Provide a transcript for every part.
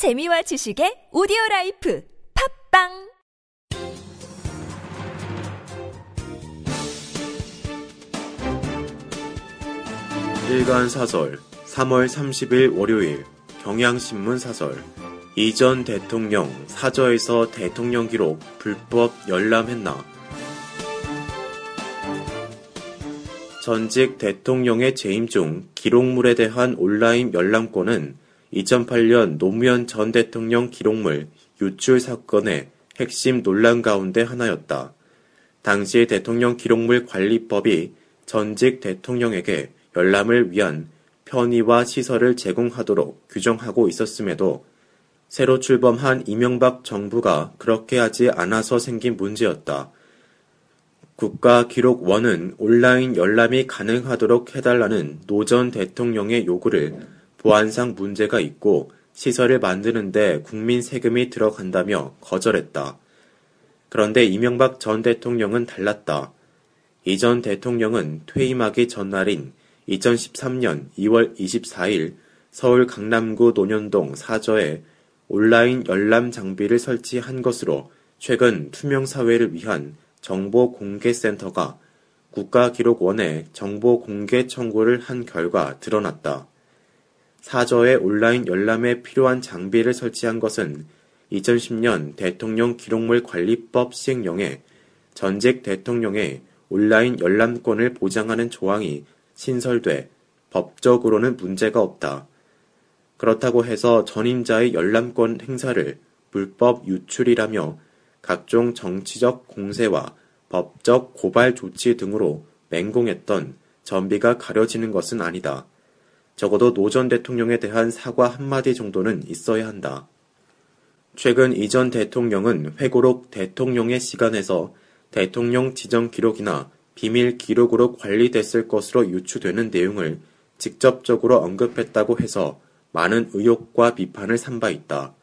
재미와 지식의 오디오 라이프 팟빵! 일간 사설 3월 30일 월요일 경향신문 사설. 이 전 대통령 사저에서 대통령 기록 불법 열람했나? 전직 대통령의 재임 중 기록물에 대한 온라인 열람권은 2008년 노무현 전 대통령 기록물 유출 사건의 핵심 논란 가운데 하나였다. 당시 대통령 기록물 관리법이 전직 대통령에게 열람을 위한 편의와 시설을 제공하도록 규정하고 있었음에도 새로 출범한 이명박 정부가 그렇게 하지 않아서 생긴 문제였다. 국가기록원은 온라인 열람이 가능하도록 해달라는 노 전 대통령의 요구를 보안상 문제가 있고 시설을 만드는데 국민 세금이 들어간다며 거절했다. 그런데 이명박 전 대통령은 달랐다. 이 전 대통령은 퇴임하기 전날인 2013년 2월 24일 서울 강남구 논현동 사저에 온라인 열람 장비를 설치한 것으로 최근 투명사회를 위한 정보공개센터가 국가기록원에 정보공개 청구를 한 결과 드러났다. 사저에 온라인 열람에 필요한 장비를 설치한 것은 2010년 대통령 기록물 관리법 시행령에 전직 대통령의 온라인 열람권을 보장하는 조항이 신설돼 법적으로는 문제가 없다. 그렇다고 해서 전임자의 열람권 행사를 불법 유출이라며 각종 정치적 공세와 법적 고발 조치 등으로 맹공했던 전비가 가려지는 것은 아니다. 적어도 노 전 대통령에 대한 사과 한마디 정도는 있어야 한다. 최근 이 전 대통령은 회고록 대통령의 시간에서 대통령 지정 기록이나 비밀 기록으로 관리됐을 것으로 유추되는 내용을 직접적으로 언급했다고 해서 많은 의혹과 비판을 산 바 있다.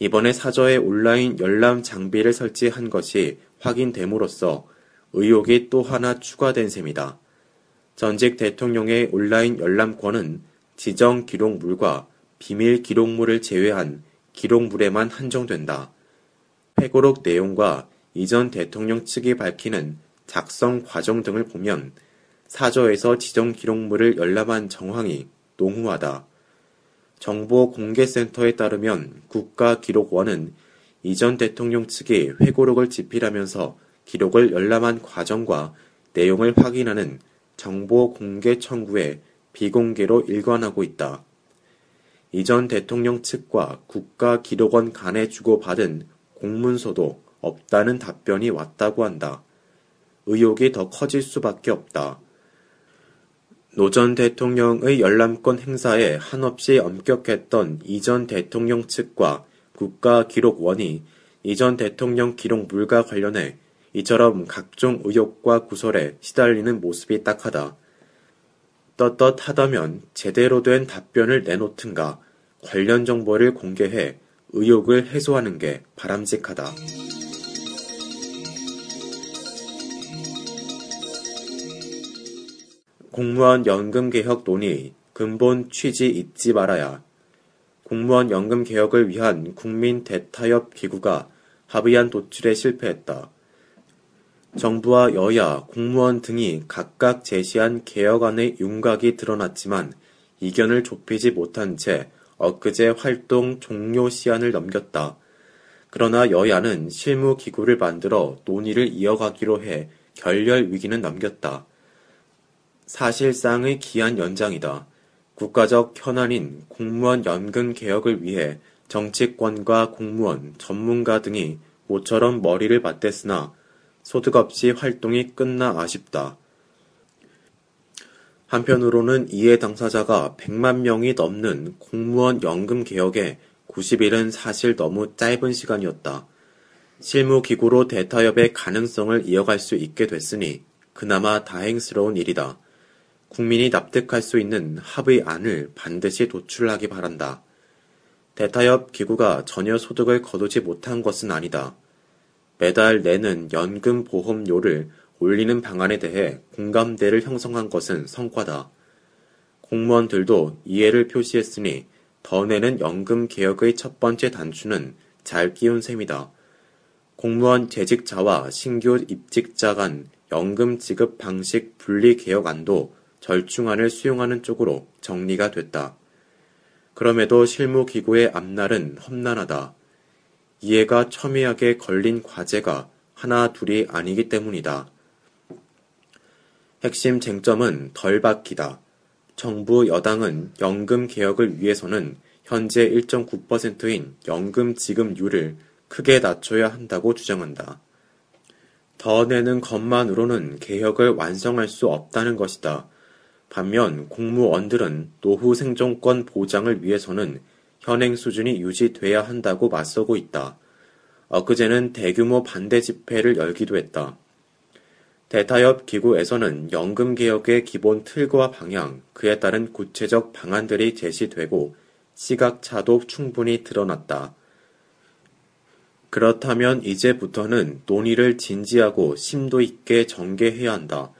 이번에 사저에 온라인 열람 장비를 설치한 것이 확인됨으로써 의혹이 또 하나 추가된 셈이다. 전직 대통령의 온라인 열람권은 지정 기록물과 비밀 기록물을 제외한 기록물에만 한정된다. 회고록 내용과 이전 대통령 측이 밝히는 작성 과정 등을 보면 사저에서 지정 기록물을 열람한 정황이 농후하다. 정보공개센터에 따르면 국가기록원은 이전 대통령 측이 회고록을 집필하면서 기록을 열람한 과정과 내용을 확인하는 정보 공개 청구에 비공개로 일관하고 있다. 이전 대통령 측과 국가기록원 간에 주고받은 공문서도 없다는 답변이 왔다고 한다. 의혹이 더 커질 수밖에 없다. 노 전 대통령의 열람권 행사에 한없이 엄격했던 이전 대통령 측과 국가기록원이 이전 대통령 기록물과 관련해 이처럼 각종 의혹과 구설에 시달리는 모습이 딱하다. 떳떳하다면 제대로 된 답변을 내놓든가 관련 정보를 공개해 의혹을 해소하는 게 바람직하다. 공무원 연금 개혁 논의 근본 취지 잊지 말아야 공무원 연금 개혁을 위한 국민 대타협 기구가 합의안 도출에 실패했다. 정부와 여야, 공무원 등이 각각 제시한 개혁안의 윤곽이 드러났지만 이견을 좁히지 못한 채 엊그제 활동 종료 시한을 넘겼다. 그러나 여야는 실무 기구를 만들어 논의를 이어가기로 해 결렬 위기는 넘겼다. 사실상의 기한 연장이다. 국가적 현안인 공무원 연금 개혁을 위해 정치권과 공무원, 전문가 등이 모처럼 머리를 맞댔으나 소득 없이 활동이 끝나 아쉽다. 한편으로는 이해 당사자가 100만 명이 넘는 공무원 연금 개혁에 90일은 사실 너무 짧은 시간이었다. 실무 기구로 대타협의 가능성을 이어갈 수 있게 됐으니 그나마 다행스러운 일이다. 국민이 납득할 수 있는 합의 안을 반드시 도출하기 바란다. 대타협 기구가 전혀 소득을 거두지 못한 것은 아니다. 매달 내는 연금 보험료를 올리는 방안에 대해 공감대를 형성한 것은 성과다. 공무원들도 이해를 표시했으니 더 내는 연금 개혁의 첫 번째 단추는 잘 끼운 셈이다. 공무원 재직자와 신규 입직자 간 연금 지급 방식 분리 개혁안도 절충안을 수용하는 쪽으로 정리가 됐다. 그럼에도 실무 기구의 앞날은 험난하다. 이해가 첨예하게 걸린 과제가 하나 둘이 아니기 때문이다. 핵심 쟁점은 덜 박히다. 정부 여당은 연금 개혁을 위해서는 현재 1.9%인 연금 지급률을 크게 낮춰야 한다고 주장한다. 더 내는 것만으로는 개혁을 완성할 수 없다는 것이다. 반면 공무원들은 노후 생존권 보장을 위해서는 현행 수준이 유지돼야 한다고 맞서고 있다. 엊그제는 대규모 반대 집회를 열기도 했다. 대타협 기구에서는 연금 개혁의 기본 틀과 방향, 그에 따른 구체적 방안들이 제시되고 시각차도 충분히 드러났다. 그렇다면 이제부터는 논의를 진지하고 심도 있게 전개해야 한다.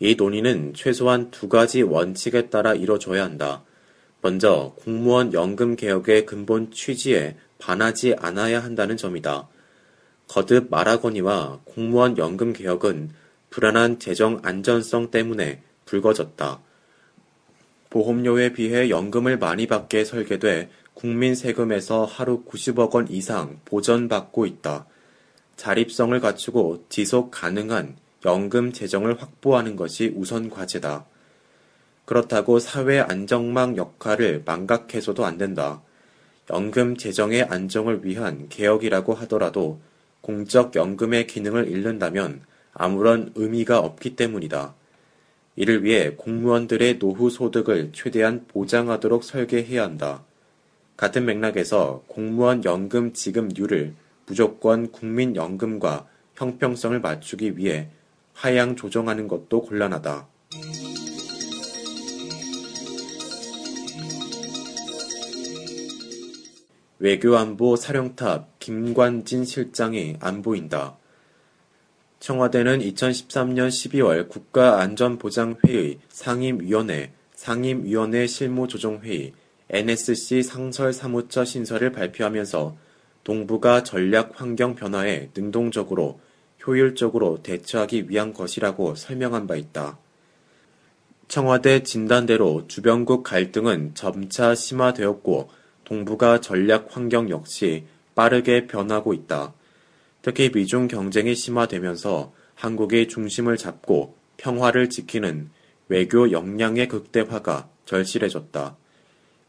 이 논의는 최소한 두 가지 원칙에 따라 이뤄져야 한다. 먼저 공무원 연금 개혁의 근본 취지에 반하지 않아야 한다는 점이다. 거듭 말하거니와 공무원 연금 개혁은 불안한 재정 안전성 때문에 불거졌다. 보험료에 비해 연금을 많이 받게 설계돼 국민 세금에서 하루 90억 원 이상 보전받고 있다. 자립성을 갖추고 지속 가능한 연금 재정을 확보하는 것이 우선 과제다. 그렇다고 사회 안정망 역할을 망각해서도 안 된다. 연금 재정의 안정을 위한 개혁이라고 하더라도 공적 연금의 기능을 잃는다면 아무런 의미가 없기 때문이다. 이를 위해 공무원들의 노후 소득을 최대한 보장하도록 설계해야 한다. 같은 맥락에서 공무원 연금 지급률을 무조건 국민연금과 형평성을 맞추기 위해 하향 조정하는 것도 곤란하다. 외교안보 사령탑 김관진 실장이 안 보인다. 청와대는 2013년 12월 국가안전보장회의 상임위원회, 상임위원회 실무조정회의, NSC 상설 사무처 신설을 발표하면서 동북아 전략 환경 변화에 능동적으로 효율적으로 대처하기 위한 것이라고 설명한 바 있다. 청와대 진단대로 주변국 갈등은 점차 심화되었고 동북아 전략 환경 역시 빠르게 변하고 있다. 특히 미중 경쟁이 심화되면서 한국이 중심을 잡고 평화를 지키는 외교 역량의 극대화가 절실해졌다.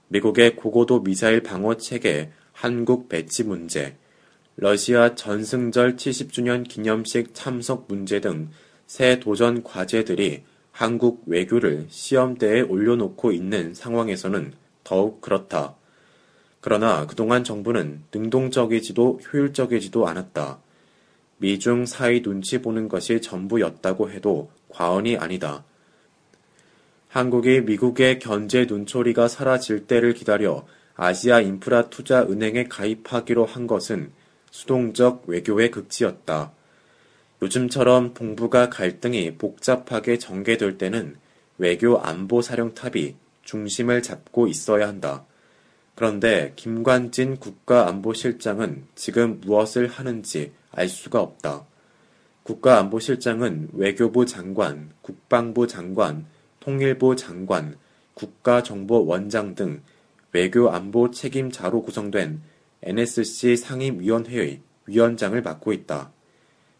미국의 고고도 미사일 방어 체계 한국 배치 문제, 러시아 전승절 70주년 기념식 참석 문제 등 새 도전 과제들이 한국 외교를 시험대에 올려놓고 있는 상황에서는 더욱 그렇다. 그러나 그동안 정부는 능동적이지도 효율적이지도 않았다. 미중 사이 눈치 보는 것이 전부였다고 해도 과언이 아니다. 한국이 미국의 견제 눈초리가 사라질 때를 기다려 아시아 인프라 투자 은행에 가입하기로 한 것은 수동적 외교의 극치였다. 요즘처럼 동북아 갈등이 복잡하게 전개될 때는 외교 안보 사령탑이 중심을 잡고 있어야 한다. 그런데 김관진 국가안보실장은 지금 무엇을 하는지 알 수가 없다. 국가안보실장은 외교부 장관, 국방부 장관, 통일부 장관, 국가정보원장 등 외교안보 책임자로 구성된 NSC 상임위원회의 위원장을 맡고 있다.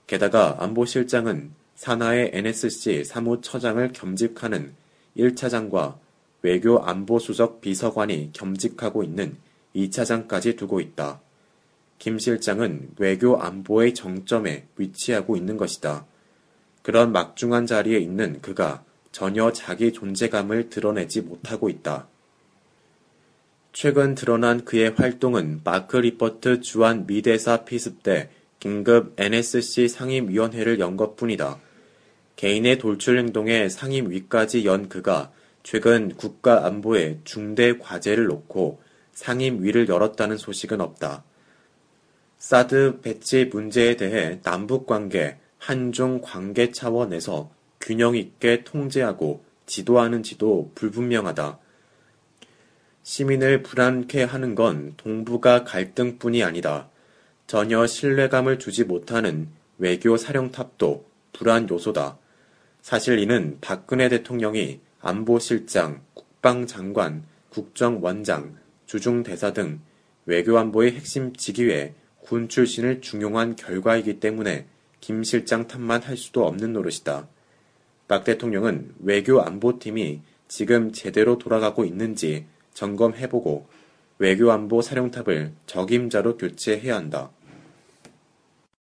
게다가 안보실장은 산하의 NSC 사무처장을 겸직하는 1차장과 외교 안보수석 비서관이 겸직하고 있는 2차장까지 두고 있다. 김 실장은 외교 안보의 정점에 위치하고 있는 것이다. 그런 막중한 자리에 있는 그가 전혀 자기 존재감을 드러내지 못하고 있다. 최근 드러난 그의 활동은 마크 리퍼트 주한 미대사 피습 때 긴급 NSC 상임위원회를 연 것뿐이다. 개인의 돌출 행동에 상임위까지 연 그가 최근 국가 안보에 중대 과제를 놓고 상임위를 열었다는 소식은 없다. 사드 배치 문제에 대해 남북 관계, 한중 관계 차원에서 균형 있게 통제하고 지도하는지도 불분명하다. 시민을 불안케 하는 건 동북아 갈등뿐이 아니다. 전혀 신뢰감을 주지 못하는 외교 사령탑도 불안 요소다. 사실 이는 박근혜 대통령이 안보실장, 국방장관, 국정원장, 주중대사 등 외교안보의 핵심 직위에 군 출신을 중용한 결과이기 때문에 김 실장 탓만 할 수도 없는 노릇이다. 박 대통령은 외교안보팀이 지금 제대로 돌아가고 있는지 점검해보고 외교안보 사령탑을 적임자로 교체해야 한다.